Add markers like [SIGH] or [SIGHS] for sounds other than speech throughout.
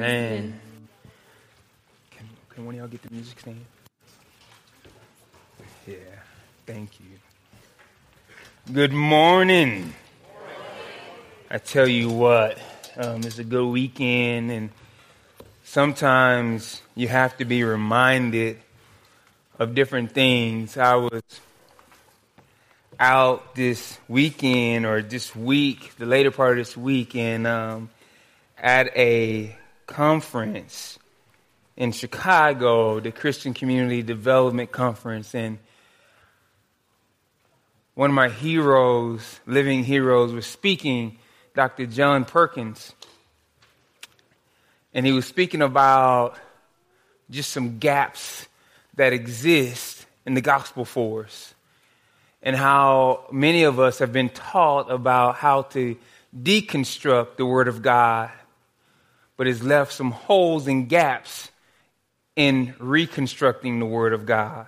Amen. Can, can one of y'all get the music stand? Yeah, thank you. Good morning. I tell you what, um, it's a good weekend, and sometimes you have to be reminded of different things. I was out this weekend or this week, the later part of this week, and um, at a conference in Chicago, the Christian Community Development Conference, and one of my heroes, living heroes, was speaking, Dr. John Perkins. And he was speaking about just some gaps that exist in the gospel for us and how many of us have been taught about how to deconstruct the Word of God, but has left some holes and gaps in reconstructing the Word of God.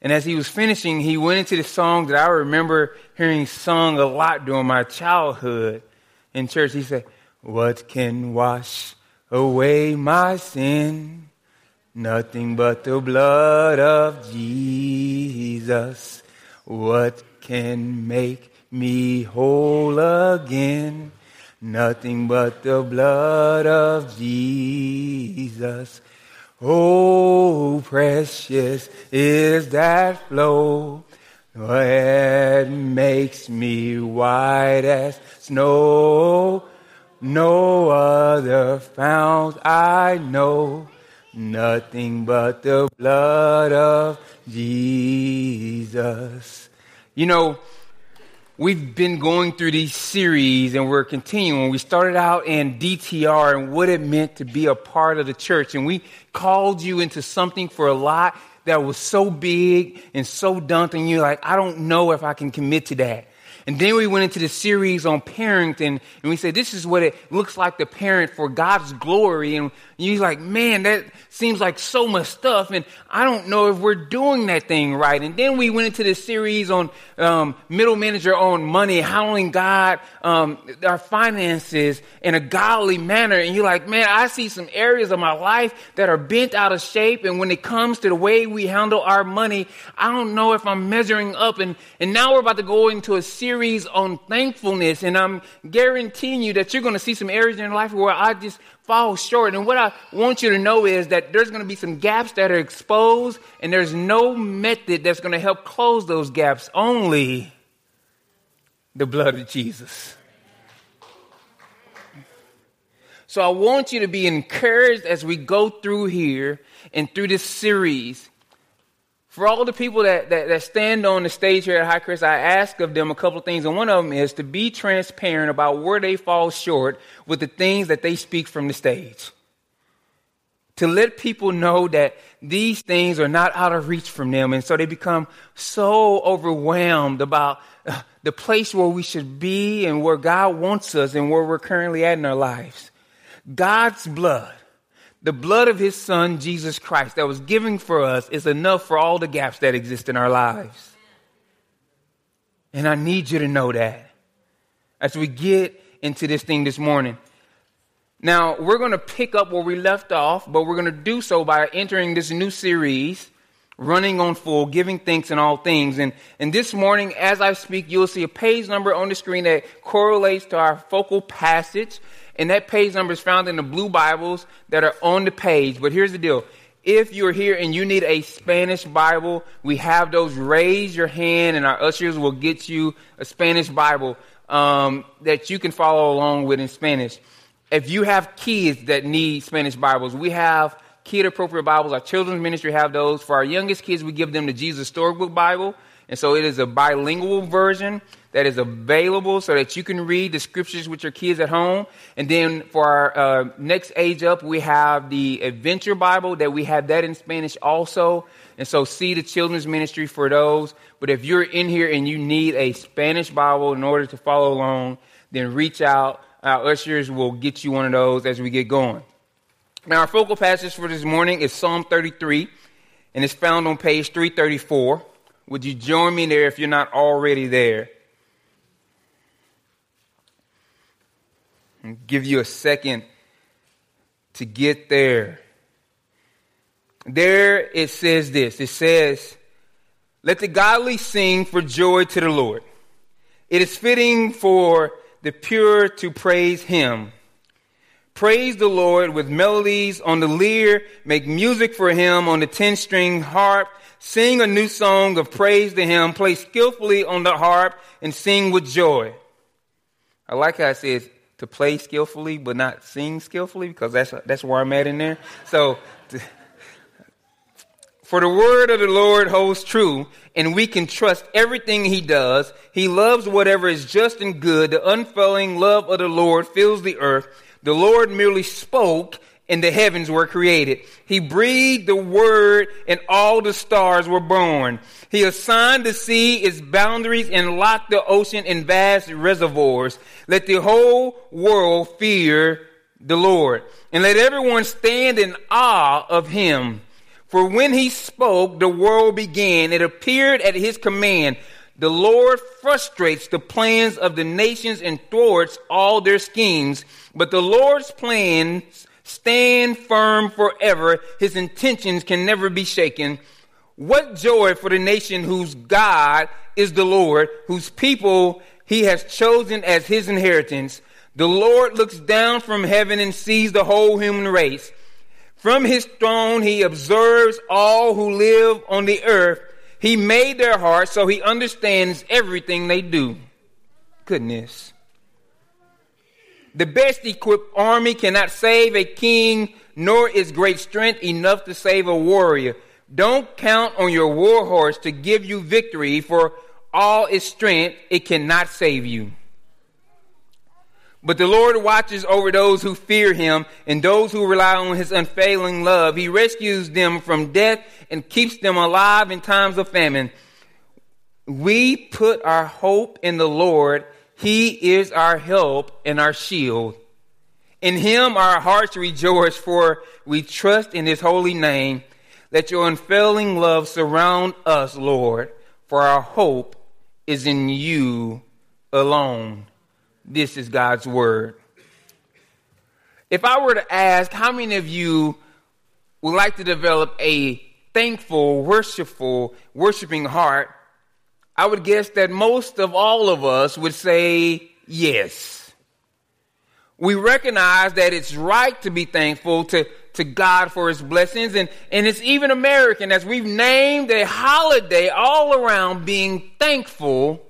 And as he was finishing, he went into the song that I remember hearing sung a lot during my childhood in church. He said, What can wash away my sin? Nothing but the blood of Jesus. What can make me whole again? Nothing but the blood of Jesus. Oh, precious is that flow that makes me white as snow. No other fount I know. Nothing but the blood of Jesus. You know, we've been going through these series and we're continuing. We started out in DTR and what it meant to be a part of the church. And we called you into something for a lot that was so big and so daunting. You're like, I don't know if I can commit to that. And then we went into the series on parenting, and we said, this is what it looks like to parent for God's glory. And you're like, man, that seems like so much stuff, and I don't know if we're doing that thing right. And then we went into this series on um, middle manager on money, handling God, um, our finances in a godly manner. And you're like, man, I see some areas of my life that are bent out of shape. And when it comes to the way we handle our money, I don't know if I'm measuring up. And, and now we're about to go into a series on thankfulness, and I'm guaranteeing you that you're going to see some areas in your life where I just fall short. And what I want you to know is that there's going to be some gaps that are exposed, and there's no method that's going to help close those gaps, only the blood of Jesus. So I want you to be encouraged as we go through here and through this series for all the people that, that, that, stand on the stage here at Highcrest, I ask of them a couple of things, and one of them is to be transparent about where they fall short with the things that they speak from the stage. To let people know that these things are not out of reach from them, and so they become so overwhelmed about uh, the place where we should be and where God wants us and where we're currently at in our lives. God's blood the blood of his son, Jesus Christ, that was given for us is enough for all the gaps that exist in our lives. And I need you to know that as we get into this thing this morning. Now, we're going to pick up where we left off, but we're going to do so by entering this new series, Running on Full, Giving Thanks in All Things. And, and this morning, as I speak, you'll see a page number on the screen that correlates to our focal passage. And that page number is found in the blue Bibles that are on the page. But here's the deal. If you're here and you need a Spanish Bible, we have those. Raise your hand and our ushers will get you a Spanish Bible um, that you can follow along with in Spanish. If you have kids that need Spanish Bibles, we have kid appropriate Bibles. Our children's ministry have those. For our youngest kids, we give them the Jesus Storybook Bible. And so it is a bilingual version that is available so that you can read the scriptures with your kids at home. And then for our uh, next age up, we have the Adventure Bible that we have that in Spanish also. And so see the children's ministry for those. But if you're in here and you need a Spanish Bible in order to follow along, then reach out. Our ushers will get you one of those as we get going. Now, our focal passage for this morning is Psalm 33, and it's found on page 334. Would you join me there if you're not already there? And give you a second to get there. There it says this it says, Let the godly sing for joy to the Lord. It is fitting for the pure to praise him. Praise the Lord with melodies on the lyre, make music for him on the 10 string harp, sing a new song of praise to him, play skillfully on the harp, and sing with joy. I like how it says to play skillfully, but not sing skillfully, because that's, that's where I'm at in there. So, for the word of the Lord holds true, and we can trust everything he does. He loves whatever is just and good. The unfailing love of the Lord fills the earth. The Lord merely spoke, and the heavens were created. He breathed the word, and all the stars were born. He assigned the sea its boundaries and locked the ocean in vast reservoirs. Let the whole world fear the Lord, and let everyone stand in awe of him. For when he spoke, the world began. It appeared at his command. The Lord frustrates the plans of the nations and thwarts all their schemes. But the Lord's plans stand firm forever. His intentions can never be shaken. What joy for the nation whose God is the Lord, whose people he has chosen as his inheritance. The Lord looks down from heaven and sees the whole human race. From his throne, he observes all who live on the earth. He made their hearts so he understands everything they do. Goodness. The best equipped army cannot save a king, nor is great strength enough to save a warrior. Don't count on your war horse to give you victory, for all its strength, it cannot save you. But the Lord watches over those who fear him and those who rely on his unfailing love. He rescues them from death and keeps them alive in times of famine. We put our hope in the Lord. He is our help and our shield. In him our hearts rejoice, for we trust in his holy name. Let your unfailing love surround us, Lord, for our hope is in you alone. This is God's word. If I were to ask, how many of you would like to develop a thankful, worshipful, worshiping heart? I would guess that most of all of us would say yes. We recognize that it's right to be thankful to, to God for his blessings, and, and it's even American as we've named a holiday all around being thankful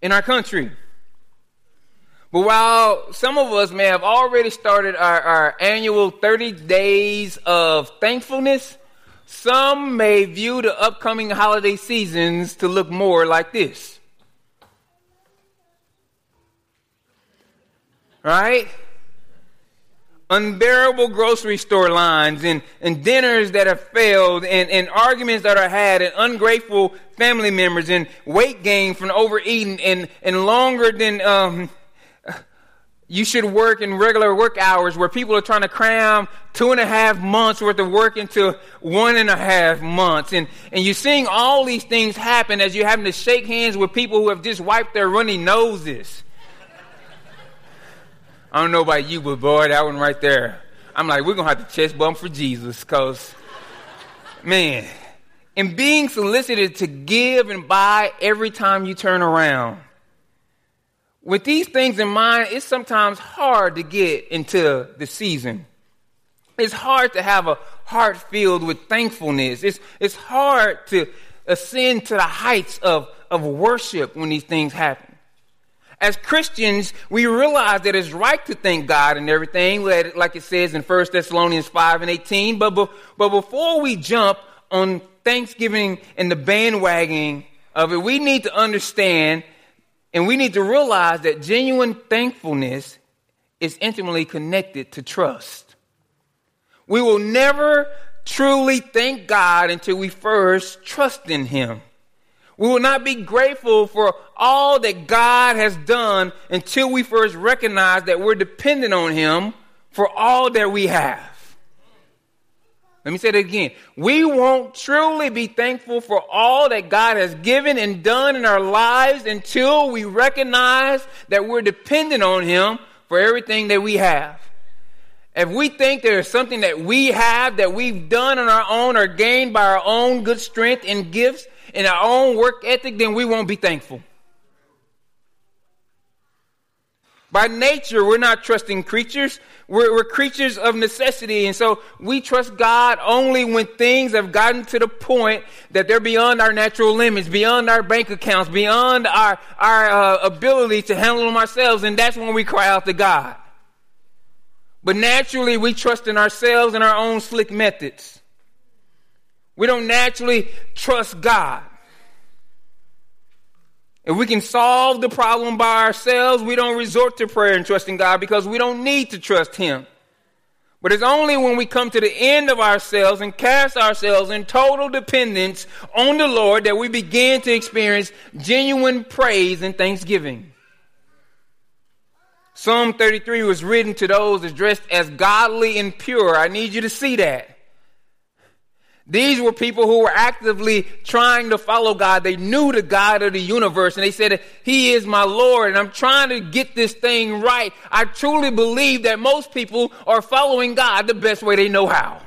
in our country. But while some of us may have already started our, our annual 30 days of thankfulness, some may view the upcoming holiday seasons to look more like this. Right? Unbearable grocery store lines and, and dinners that have failed and, and arguments that are had and ungrateful family members and weight gain from overeating and, and longer than um, you should work in regular work hours where people are trying to cram two and a half months worth of work into one and a half months. And, and you're seeing all these things happen as you're having to shake hands with people who have just wiped their runny noses. I don't know about you, but boy, that one right there. I'm like, we're going to have to chest bump for Jesus because, man, and being solicited to give and buy every time you turn around with these things in mind, it's sometimes hard to get into the season. It's hard to have a heart filled with thankfulness. It's, it's hard to ascend to the heights of, of worship when these things happen. As Christians, we realize that it's right to thank God and everything, like it says in 1 Thessalonians 5 and 18. But, but before we jump on Thanksgiving and the bandwagon of it, we need to understand and we need to realize that genuine thankfulness is intimately connected to trust. We will never truly thank God until we first trust in Him. We will not be grateful for all that God has done until we first recognize that we're dependent on Him for all that we have. Let me say that again. We won't truly be thankful for all that God has given and done in our lives until we recognize that we're dependent on Him for everything that we have. If we think there is something that we have that we've done on our own or gained by our own good strength and gifts and our own work ethic, then we won't be thankful. By nature, we're not trusting creatures. We're, we're, creatures of necessity. And so we trust God only when things have gotten to the point that they're beyond our natural limits, beyond our bank accounts, beyond our, our uh, ability to handle them ourselves. And that's when we cry out to God. But naturally, we trust in ourselves and our own slick methods. We don't naturally trust God. If we can solve the problem by ourselves, we don't resort to prayer and trusting God because we don't need to trust Him. But it's only when we come to the end of ourselves and cast ourselves in total dependence on the Lord that we begin to experience genuine praise and thanksgiving. Psalm 33 was written to those addressed as godly and pure. I need you to see that. These were people who were actively trying to follow God. They knew the God of the universe and they said, He is my Lord and I'm trying to get this thing right. I truly believe that most people are following God the best way they know how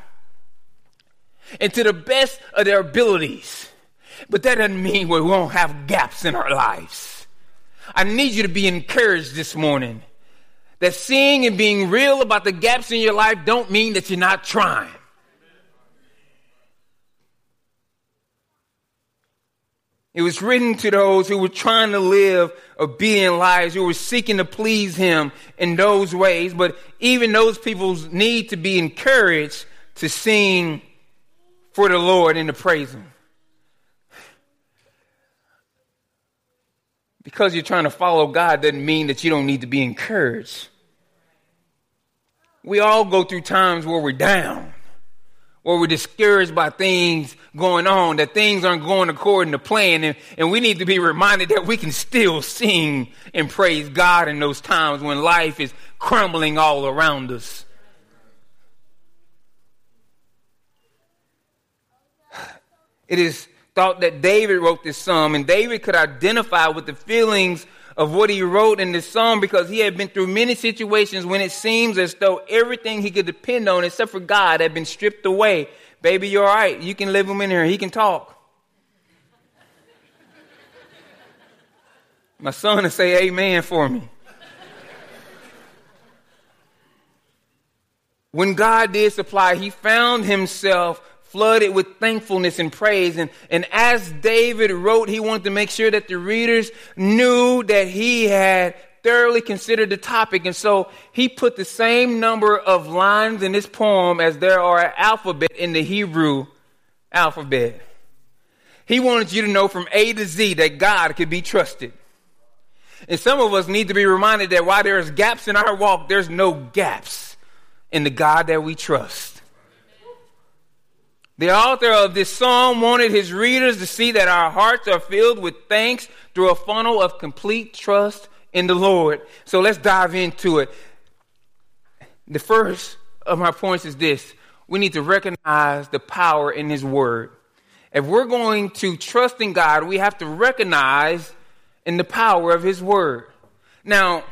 and to the best of their abilities. But that doesn't mean we won't have gaps in our lives. I need you to be encouraged this morning that seeing and being real about the gaps in your life don't mean that you're not trying. It was written to those who were trying to live obedient lives, who were seeking to please Him in those ways. But even those people need to be encouraged to sing for the Lord and to praise Him. Because you're trying to follow God doesn't mean that you don't need to be encouraged. We all go through times where we're down or we're discouraged by things going on, that things aren't going according to plan. And, and we need to be reminded that we can still sing and praise God in those times when life is crumbling all around us. It is thought that David wrote this psalm, and David could identify with the feelings of what he wrote in this song because he had been through many situations when it seems as though everything he could depend on except for God had been stripped away. Baby, you're all right. You can live him in here. He can talk. My son to say amen for me. when God did supply, he found himself flooded with thankfulness and praise. And, and as David wrote, he wanted to make sure that the readers knew that he had thoroughly considered the topic. And so he put the same number of lines in this poem as there are alphabet in the Hebrew alphabet. He wanted you to know from A to Z that God could be trusted. And some of us need to be reminded that while there's gaps in our walk, there's no gaps in the God that we trust. The author of this psalm wanted his readers to see that our hearts are filled with thanks through a funnel of complete trust in the Lord. So let's dive into it. The first of my points is this we need to recognize the power in his word. If we're going to trust in God, we have to recognize in the power of his word. Now,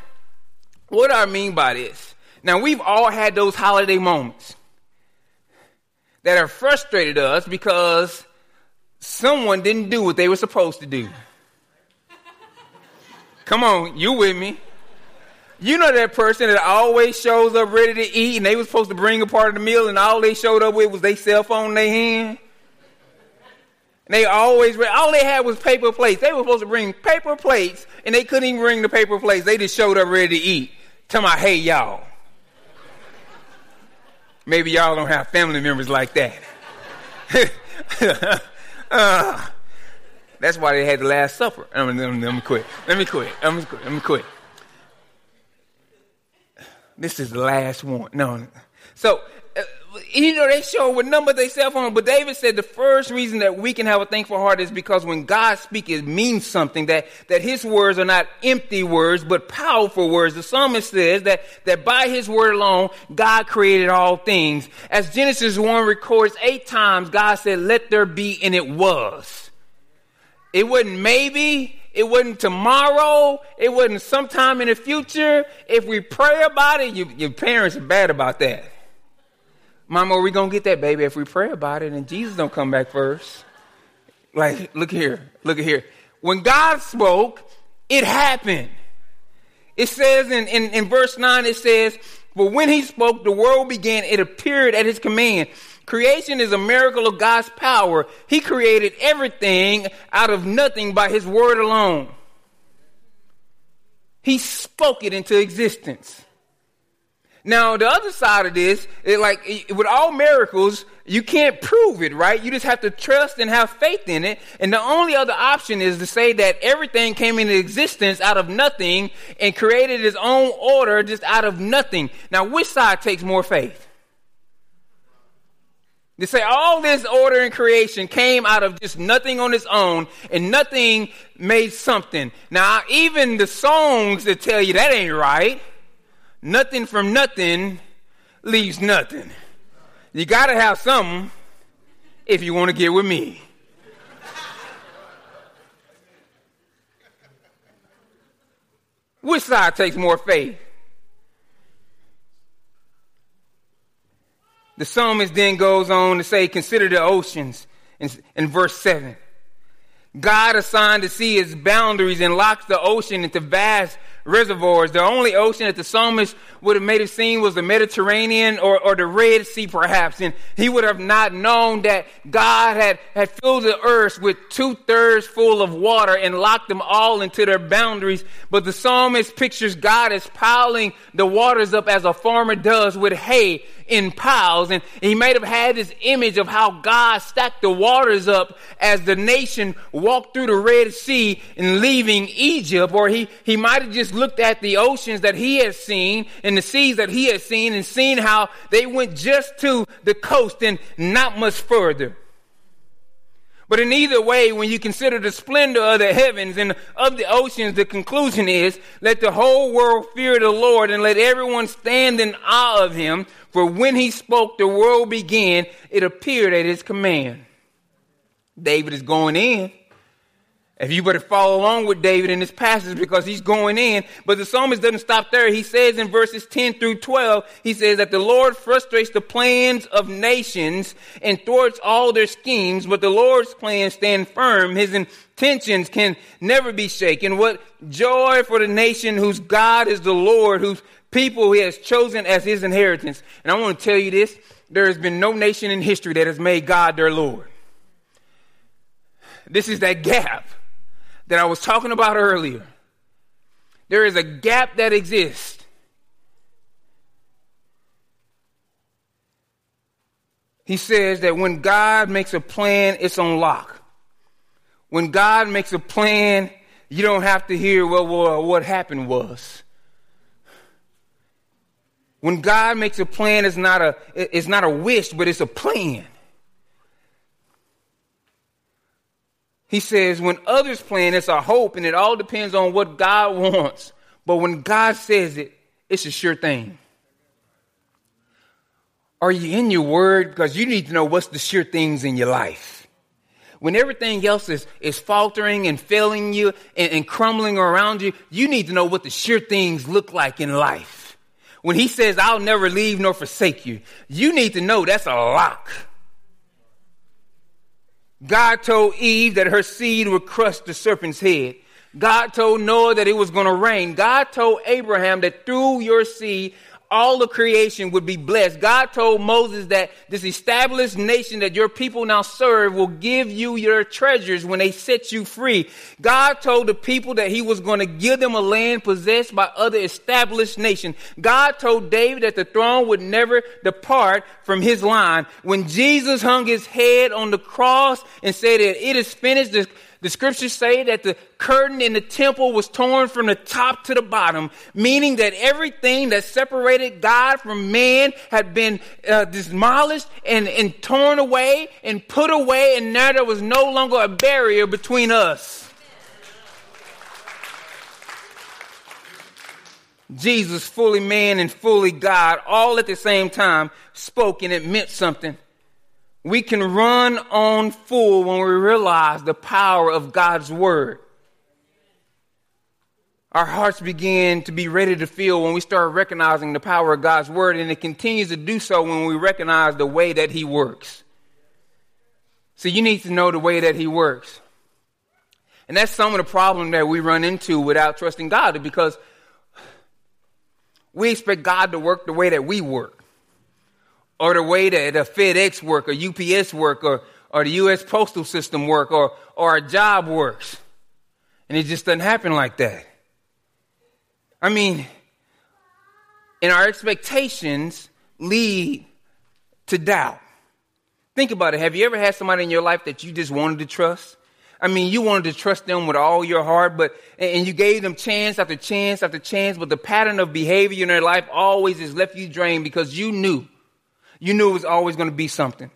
what do I mean by this? Now, we've all had those holiday moments that have frustrated us because someone didn't do what they were supposed to do. Come on, you with me? You know that person that always shows up ready to eat and they were supposed to bring a part of the meal and all they showed up with was their cell phone in their hand? And they always, all they had was paper plates. They were supposed to bring paper plates and they couldn't even bring the paper plates. They just showed up ready to eat. Tell my, hey y'all. Maybe y'all don't have family members like that. [LAUGHS] uh, that's why they had the Last Supper. I'm gonna, let me quit. Let me quit. Me quit. Let me quit. This is the last one. No. So you know, they show what number they cell phone, but David said the first reason that we can have a thankful heart is because when God speaks, it means something, that, that his words are not empty words, but powerful words. The psalmist says that, that by his word alone, God created all things. As Genesis 1 records, eight times God said, let there be, and it was. It wasn't maybe, It wasn't tomorrow. It wasn't sometime in the future. If we pray about it, you, your parents are bad about that. Mama, are we to get that baby if we pray about it and Jesus don't come back first? Like, look here. Look here. When God spoke, it happened. It says in, in, in verse 9, it says, But when he spoke, the world began. It appeared at his command. Creation is a miracle of God's power. He created everything out of nothing by his word alone. He spoke it into existence. Now, the other side of this, it like with all miracles, you can't prove it, right? You just have to trust and have faith in it. And the only other option is to say that everything came into existence out of nothing and created its own order just out of nothing. Now, which side takes more faith? To say all this order and creation came out of just nothing on its own and nothing made something. Now, even the songs that tell you that ain't right, nothing from nothing leaves nothing. You got to have something if you want to get with me. Which side takes more faith? The psalmist then goes on to say, Consider the oceans in, in verse 7. God assigned the sea its boundaries and locks the ocean into vast reservoirs. The only ocean that the psalmist would have made it seem was the Mediterranean or, or the Red Sea, perhaps. And he would have not known that God had, had filled the earth with two thirds full of water and locked them all into their boundaries. But the psalmist pictures God as piling the waters up as a farmer does with hay in piles. And he might have had this image of how God stacked the waters up as the nation walked through the Red Sea and leaving Egypt. Or he, he might have just looked at the oceans that he has seen and the seas that he has seen and seen how they went just to the coast and not much further. But in either way, when you consider the splendor of the heavens and of the oceans, the conclusion is let the whole world fear the Lord and let everyone stand in awe of him. For when he spoke, the world began. It appeared at his command. David is going in. If you to follow along with David in this passage because he's going in, but the psalmist doesn't stop there. He says in verses 10 through 12, he says that the Lord frustrates the plans of nations and thwarts all their schemes, but the Lord's plans stand firm. His intentions can never be shaken. What joy for the nation whose God is the Lord, whose people he has chosen as his inheritance. And I want to tell you this, there has been no nation in history that has made God their Lord. This is that gap that I was talking about earlier. There is a gap that exists. He says that when God makes a plan, it's on lock. When God makes a plan, you don't have to hear well, well what happened was. When God makes a plan, it's not a, it's not a wish, but it's a plan. He says, when others plan, it's a hope, and it all depends on what God [LAUGHS] wants. But when God says it, it's a sure thing. Are you in your word? Because you need to know what's the sure things in your life. When everything else is, is faltering and failing you and, and crumbling around you, you need to know what the sure things look like in life. When he says, I'll never leave nor forsake you, you need to know that's a lock. God told Eve that her seed would crush the serpent's head. God told Noah that it was going to rain. God told Abraham that through your seed, all the creation would be blessed. God told Moses that this established nation that your people now serve will give you your treasures when they set you free. God told the people that he was going to give them a land possessed by other established nations. God told David that the throne would never depart from his line. When Jesus hung his head on the cross and said that it is finished, the scriptures say that the curtain in the temple was torn from the top to the bottom, meaning that everything that separated God from man had been uh, demolished and, and torn away and put away, and now there was no longer a barrier between us. Jesus, fully man and fully God, all at the same time, spoke and it meant something. We can run on full when we realize the power of God's word. our hearts begin to be ready to feel when we start recognizing the power of God's word, and it continues to do so when we recognize the way that He works. So you need to know the way that He works. And that's some of the problem that we run into without trusting God because we expect God to work the way that we work, or the way that a FedEx worker, UPS worker, or, the U.S. postal system work, or, or our job works. And it just doesn't happen like that. I mean, and our expectations lead to doubt. Think about it. Have you ever had somebody in your life that you just wanted to trust? I mean, you wanted to trust them with all your heart, but, and you gave them chance after chance after chance, but the pattern of behavior in their life always has left you drained because you knew, you knew it was always going to be something.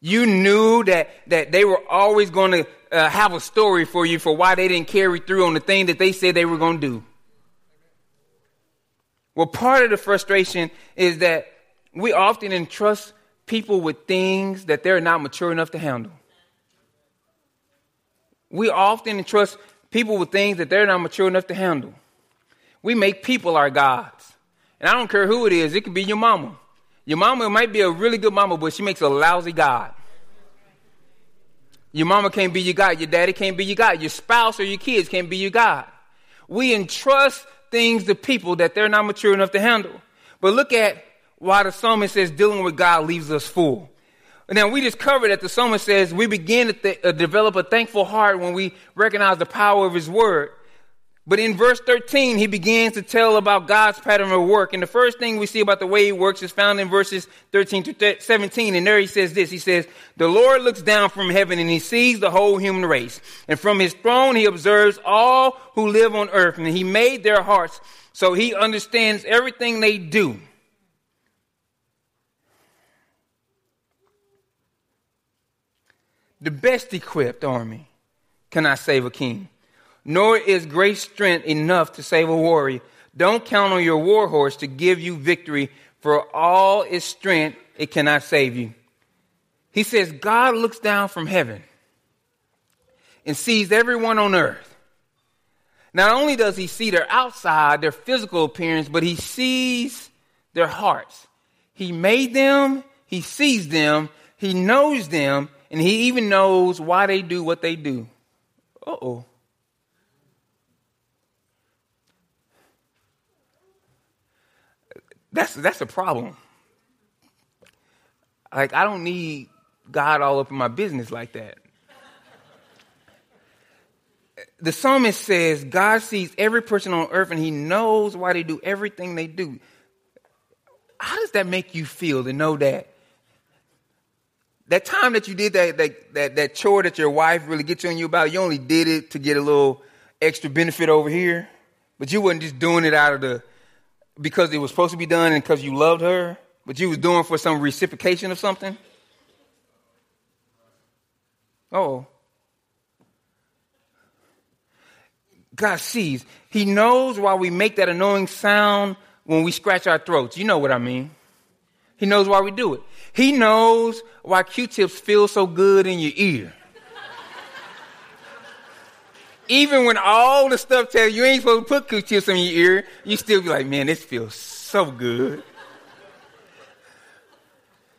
You knew that, that they were always going to uh, have a story for you for why they didn't carry through on the thing that they said they were going to do. Well, part of the frustration is that we often entrust people with things that they're not mature enough to handle. We often entrust people with things that they're not mature enough to handle. We make people our gods. And I don't care who it is, it could be your mama. Your mama might be a really good mama, but she makes a lousy God. Your mama can't be your God. Your daddy can't be your God. Your spouse or your kids can't be your God. We entrust things to people that they're not mature enough to handle. But look at why the psalmist says dealing with God leaves us full. Now, we just covered that the psalmist says we begin to th- uh, develop a thankful heart when we recognize the power of his word. But in verse 13, he begins to tell about God's pattern of work. And the first thing we see about the way he works is found in verses 13 to 17. And there he says this. He says, The Lord looks down from heaven and he sees the whole human race. And from his throne he observes all who live on earth. And he made their hearts so he understands everything they do. The best equipped army cannot save a king nor is great strength enough to save a warrior. Don't count on your war horse to give you victory, for all its strength, it cannot save you. He says, God looks down from heaven and sees everyone on earth. Not only does he see their outside, their physical appearance, but he sees their hearts. He made them, he sees them, he knows them, and he even knows why they do what they do. Uh oh. That's, that's a problem. Like, I don't need God all up in my business like that. The psalmist says God sees every person on earth and he knows why they do everything they do. How does that make you feel to know that? That time that you did that, that, that, that chore that your wife really gets on you about, you only did it to get a little extra benefit over here, but you wasn't just doing it out of the because it was supposed to be done and because you loved her, but you was doing for some reciprocation of something? Oh. God sees. He knows why we make that annoying sound when we scratch our throats. You know what I mean. He knows why we do it. He knows why Q-tips feel so good in your ear. Even when all the stuff tells you, you ain't supposed to put Q-tips in your ear, you still be like, man, this feels so good.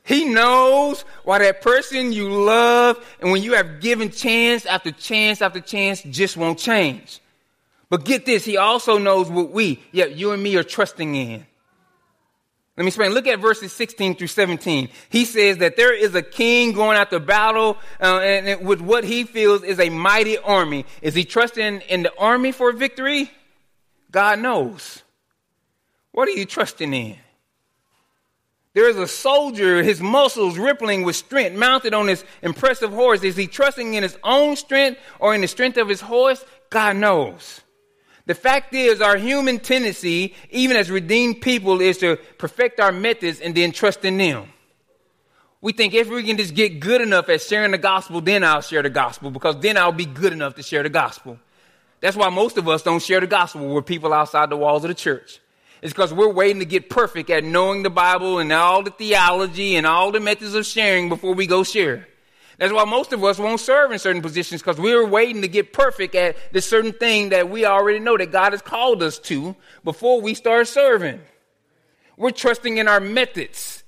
He knows why that person you love and when you have given chance after chance after chance just won't change. But get this, he also knows what we, yeah, you and me are trusting in. Let me explain. Look at verses 16 through 17. He says that there is a king going out to battle uh, and with what he feels is a mighty army. Is he trusting in the army for victory? God knows. What are you trusting in? There is a soldier, his muscles rippling with strength, mounted on his impressive horse. Is he trusting in his own strength or in the strength of his horse? God knows. The fact is, our human tendency, even as redeemed people, is to perfect our methods and then trust in them. We think if we can just get good enough at sharing the gospel, then I'll share the gospel because then I'll be good enough to share the gospel. That's why most of us don't share the gospel with people outside the walls of the church. It's because we're waiting to get perfect at knowing the Bible and all the theology and all the methods of sharing before we go share. That's why most of us won't serve in certain positions because we're waiting to get perfect at this certain thing that we already know that God has called us to before we start serving. We're trusting in our methods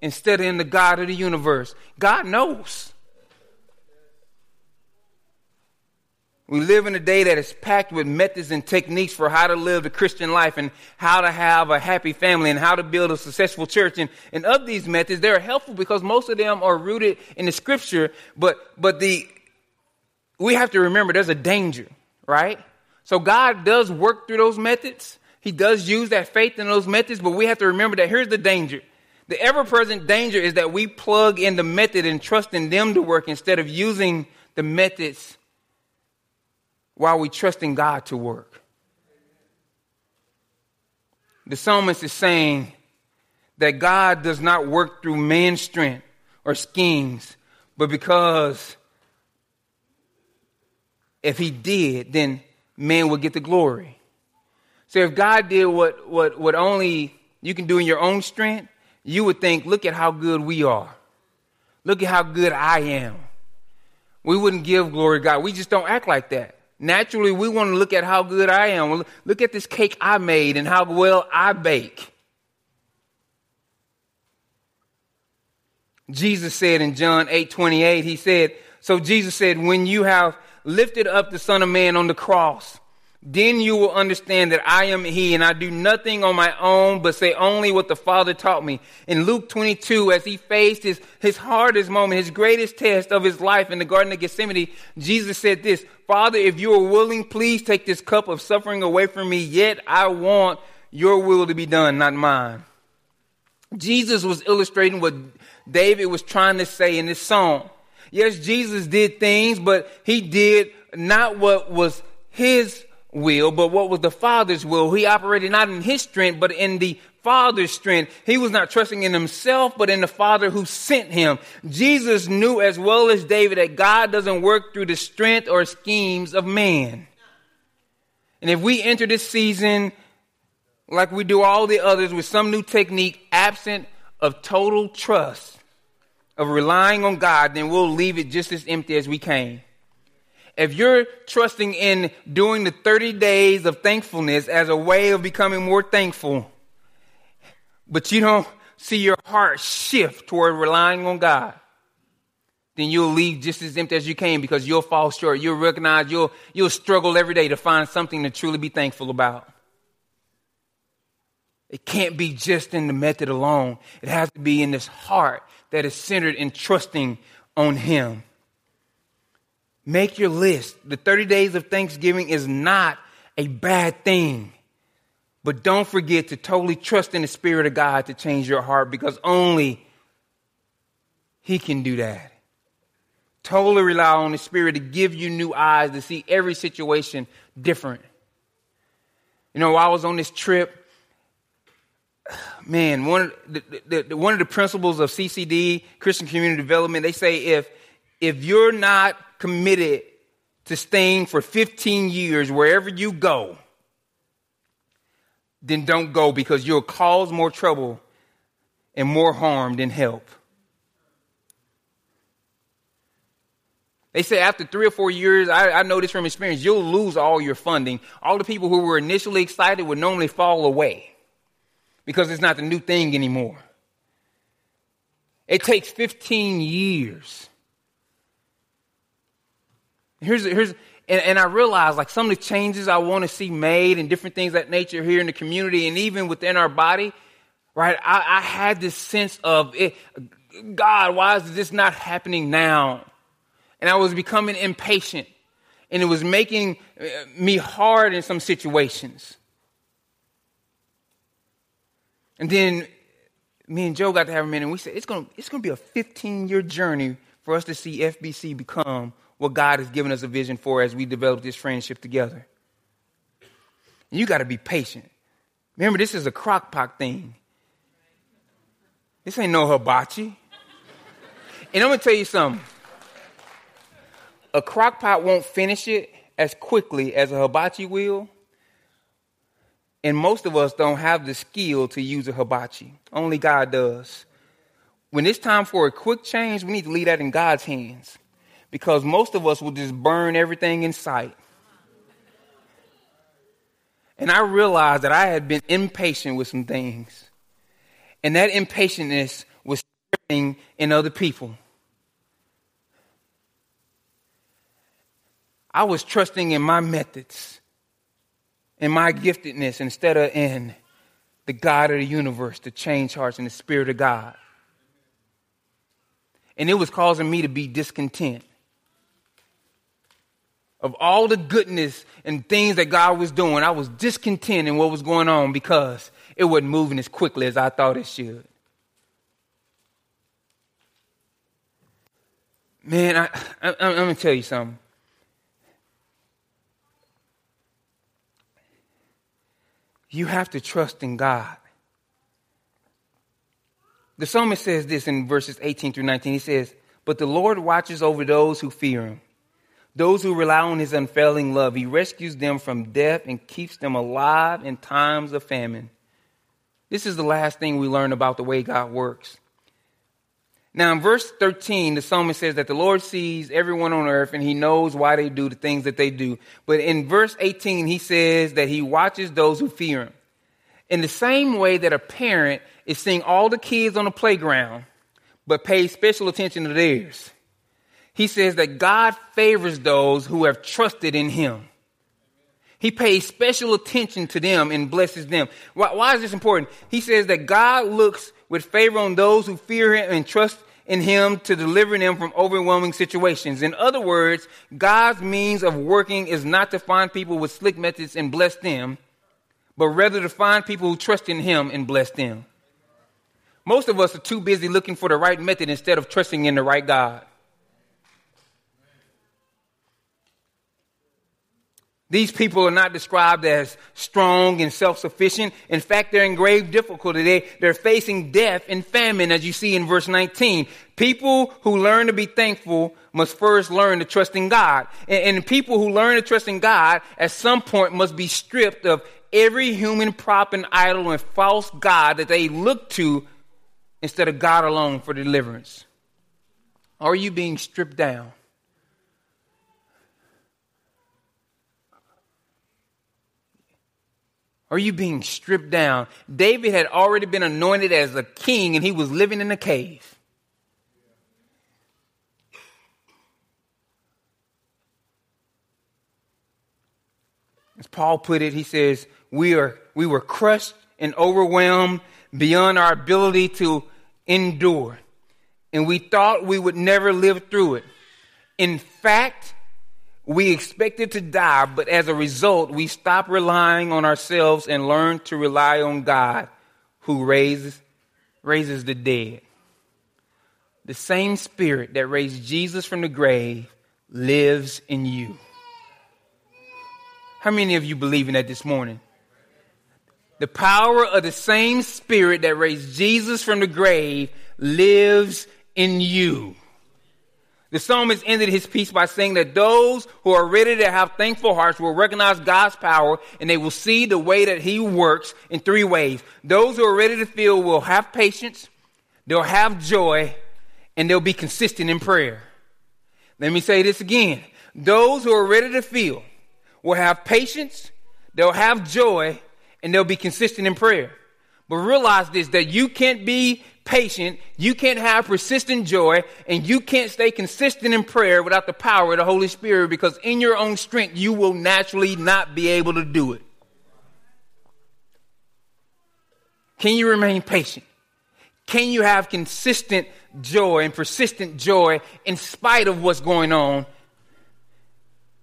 instead of in the God of the universe. God knows. We live in a day that is packed with methods and techniques for how to live the Christian life and how to have a happy family and how to build a successful church. And, and of these methods, they're helpful because most of them are rooted in the scripture, but, but the, we have to remember there's a danger, right? So God does work through those methods. He does use that faith in those methods, but we have to remember that here's the danger. The ever present danger is that we plug in the method and trust in them to work instead of using the methods while we trust in God to work. The psalmist is saying that God does not work through man's strength or schemes, but because if he did, then man would get the glory. So if God did what, what, what only you can do in your own strength, you would think, look at how good we are. Look at how good I am. We wouldn't give glory to God. We just don't act like that. Naturally, we want to look at how good I am. Look at this cake I made and how well I bake. Jesus said in John 8 28, He said, So Jesus said, When you have lifted up the Son of Man on the cross, then you will understand that I am He, and I do nothing on my own, but say only what the Father taught me. In Luke 22, as He faced His, his hardest moment, His greatest test of His life in the Garden of Gethsemane, Jesus said this, Father, if you are willing, please take this cup of suffering away from me, yet I want your will to be done, not mine. Jesus was illustrating what David was trying to say in this song. Yes, Jesus did things, but He did not what was His will, but what was the Father's will. He operated not in his strength, but in the Father's strength. He was not trusting in himself, but in the Father who sent him. Jesus knew as well as David that God doesn't work through the strength or schemes of man. And if we enter this season like we do all the others with some new technique absent of total trust, of relying on God, then we'll leave it just as empty as we came if you're trusting in doing the 30 days of thankfulness as a way of becoming more thankful, but you don't see your heart shift toward relying on God, then you'll leave just as empty as you came because you'll fall short. You'll recognize you'll, you'll struggle every day to find something to truly be thankful about. It can't be just in the method alone. It has to be in this heart that is centered in trusting on Him. Make your list. The 30 days of Thanksgiving is not a bad thing. But don't forget to totally trust in the Spirit of God to change your heart because only He can do that. Totally rely on the Spirit to give you new eyes to see every situation different. You know, I was on this trip, [SIGHS] man, one of the, the, the, one of the principles of CCD, Christian Community Development, they say if if you're not committed to staying for 15 years wherever you go, then don't go because you'll cause more trouble and more harm than help. They say after three or four years, I, I know this from experience, you'll lose all your funding. All the people who were initially excited would normally fall away because it's not the new thing anymore. It takes 15 years Here's, here's, and, and I realize like some of the changes I want to see made and different things that nature here in the community and even within our body, right? I, I had this sense of it, God, why is this not happening now? And I was becoming impatient and it was making uh, me hard in some situations. And then me and Joe got to have a minute and we said, it's going to, it's going to be a 15 year journey for us to see FBC become what God has given us a vision for as we develop this friendship together. And you got to be patient. Remember, this is a crock pot thing. This ain't no hibachi. And I'm going to tell you something. A crock pot won't finish it as quickly as a hibachi will. And most of us don't have the skill to use a hibachi. Only God does. when it's time for a quick change, we need to leave that in God's hands because most of us will just burn everything in sight. And I realized that I had been impatient with some things. And that impatientness was in other people. I was trusting in my methods, in my giftedness, instead of in the God of the universe to change hearts and the Spirit of God. And it was causing me to be discontent. Of all the goodness and things that God was doing, I was discontent in what was going on because it wasn't moving as quickly as I thought it should. Man, I, I, I'm going to tell you something. You have to trust in God. The psalmist says this in verses 18 through 19. He says, But the Lord watches over those who fear him, those who rely on his unfailing love. He rescues them from death and keeps them alive in times of famine. This is the last thing we learn about the way God works. Now, in verse 13, the psalmist says that the Lord sees everyone on earth and he knows why they do the things that they do. But in verse 18, he says that he watches those who fear him. In the same way that a parent is seeing all the kids on the playground, but pays special attention to theirs, he says that God favors those who have trusted in him. He pays special attention to them and blesses them. Why, why, is this important? He says that God looks with favor on those who fear him and trust in him to deliver them from overwhelming situations. In other words, God's means of working is not to find people with slick methods and bless them, but rather to find people who trust in him and bless them. Most of us are too busy looking for the right method instead of trusting in the right God. These people are not described as strong and self-sufficient. In fact, they're in grave difficulty. They, they're facing death and famine, as you see in verse 19. People who learn to be thankful must first learn to trust in God. And, and people who learn to trust in God at some point must be stripped of every human prop and idol and false God that they look to instead of God alone for deliverance. Are you being stripped down? Are you being stripped down? David had already been anointed as a king and he was living in a cave. As Paul put it, he says, we, are, we were crushed and overwhelmed beyond our ability to endure. And we thought we would never live through it. In fact, we expected to die, but as a result, we stop relying on ourselves and learn to rely on God who raises, raises the dead. The same spirit that raised Jesus from the grave lives in you. How many of you believe in that this morning? The power of the same spirit that raised Jesus from the grave lives in you. The psalmist ended his piece by saying that those who are ready to have thankful hearts will recognize God's power and they will see the way that he works in three ways. Those who are ready to feel will have patience, they'll have joy, and they'll be consistent in prayer. Let me say this again. Those who are ready to feel will have patience, they'll have joy, and they'll be consistent in prayer. But realize this, that you can't be patient, you can't have persistent joy, and you can't stay consistent in prayer without the power of the Holy Spirit because in your own strength, you will naturally not be able to do it. Can you remain patient? Can you have consistent joy and persistent joy in spite of what's going on?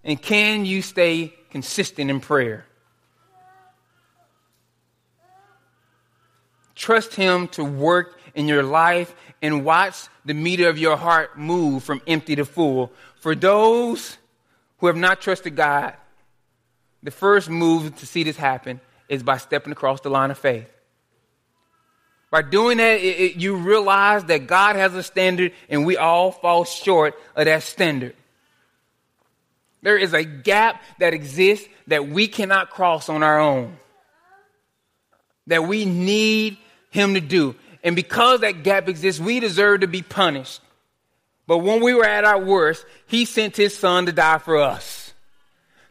And can you stay consistent in prayer? Trust Him to work in your life and watch the meter of your heart move from empty to full. For those who have not trusted God, the first move to see this happen is by stepping across the line of faith. By doing that, it, it, you realize that God has a standard and we all fall short of that standard. There is a gap that exists that we cannot cross on our own. That we need him to do. And because that gap exists, we deserve to be punished. But when we were at our worst, he sent his son to die for us,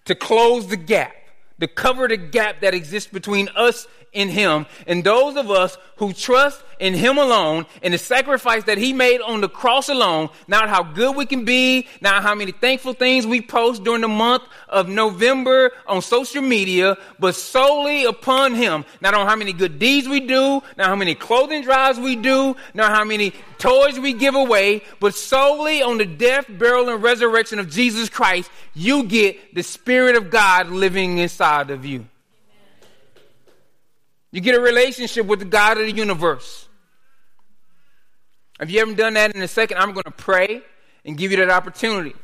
to close the gap, to cover the gap that exists between us in him. And those of us who trust in him alone and the sacrifice that he made on the cross alone, not how good we can be, not how many thankful things we post during the month of November on social media, but solely upon him. Not on how many good deeds we do, not how many clothing drives we do, not how many toys we give away, but solely on the death, burial, and resurrection of Jesus Christ, you get the Spirit of God living inside of you. You get a relationship with the God of the universe. If you haven't done that in a second, I'm going to pray and give you that opportunity.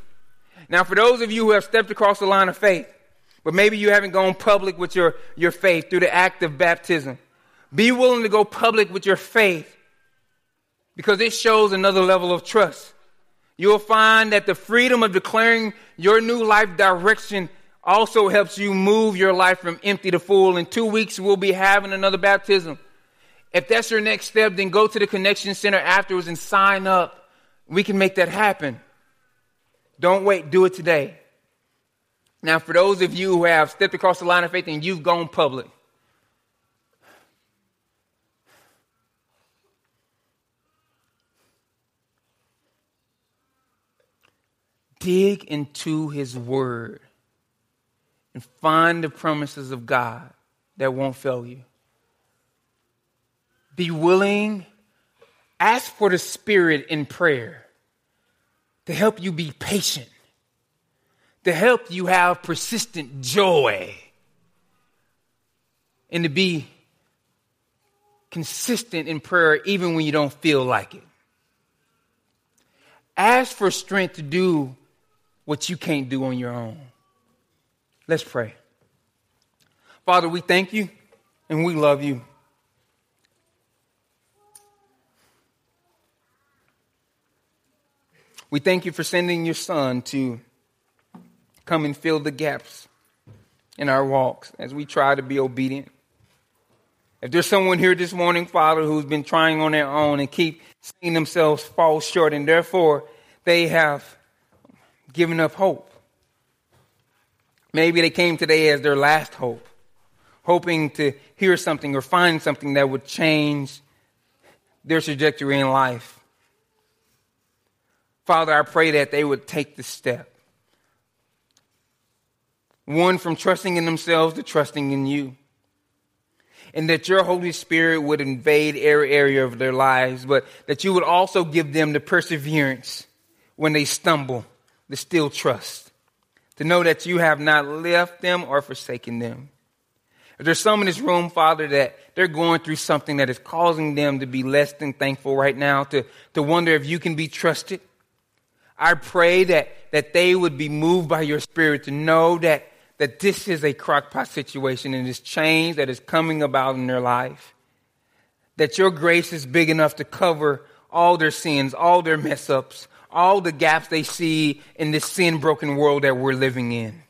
Now, for those of you who have stepped across the line of faith, but maybe you haven't gone public with your, your faith through the act of baptism, be willing to go public with your faith because it shows another level of trust. You'll find that the freedom of declaring your new life direction also helps you move your life from empty to full. In two weeks, we'll be having another baptism. If that's your next step, then go to the Connection Center afterwards and sign up. We can make that happen. Don't wait, do it today. Now, for those of you who have stepped across the line of faith and you've gone public, dig into his word and find the promises of God that won't fail you. Be willing, ask for the Spirit in prayer to help you be patient, to help you have persistent joy, and to be consistent in prayer even when you don't feel like it. Ask for strength to do what you can't do on your own. Let's pray. Father, we thank you and we love you. We thank you for sending your son to come and fill the gaps in our walks as we try to be obedient. If there's someone here this morning, Father, who's been trying on their own and keep seeing themselves fall short, and therefore they have given up hope. Maybe they came today as their last hope, hoping to hear something or find something that would change their trajectory in life. Father, I pray that they would take the step. One, from trusting in themselves to trusting in you. And that your Holy Spirit would invade every area of their lives, but that you would also give them the perseverance when they stumble, to still trust to know that you have not left them or forsaken them. If there's some in this room, Father, that they're going through something that is causing them to be less than thankful right now, to, to wonder if you can be trusted, I pray that, that they would be moved by your spirit to know that, that this is a crockpot situation and this change that is coming about in their life. That your grace is big enough to cover all their sins, all their mess ups, all the gaps they see in this sin broken world that we're living in.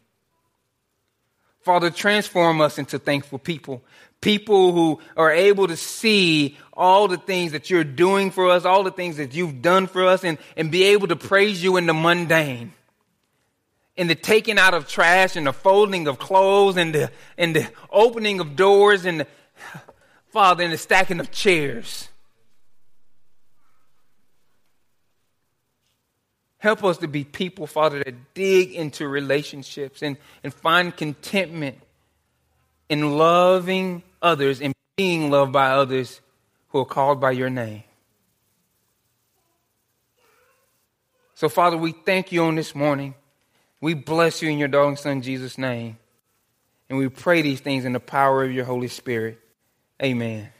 Father, transform us into thankful people. People who are able to see all the things that you're doing for us, all the things that you've done for us, and, and be able to praise you in the mundane. In the taking out of trash and the folding of clothes and the, and the opening of doors and the, [SIGHS] Father, in the stacking of chairs. Help us to be people, Father, that dig into relationships and, and find contentment in loving others and being loved by others who are called by your name. So, Father, we thank you on this morning. We bless you in your darling Son, Jesus' name. And we pray these things in the power of your Holy Spirit. Amen.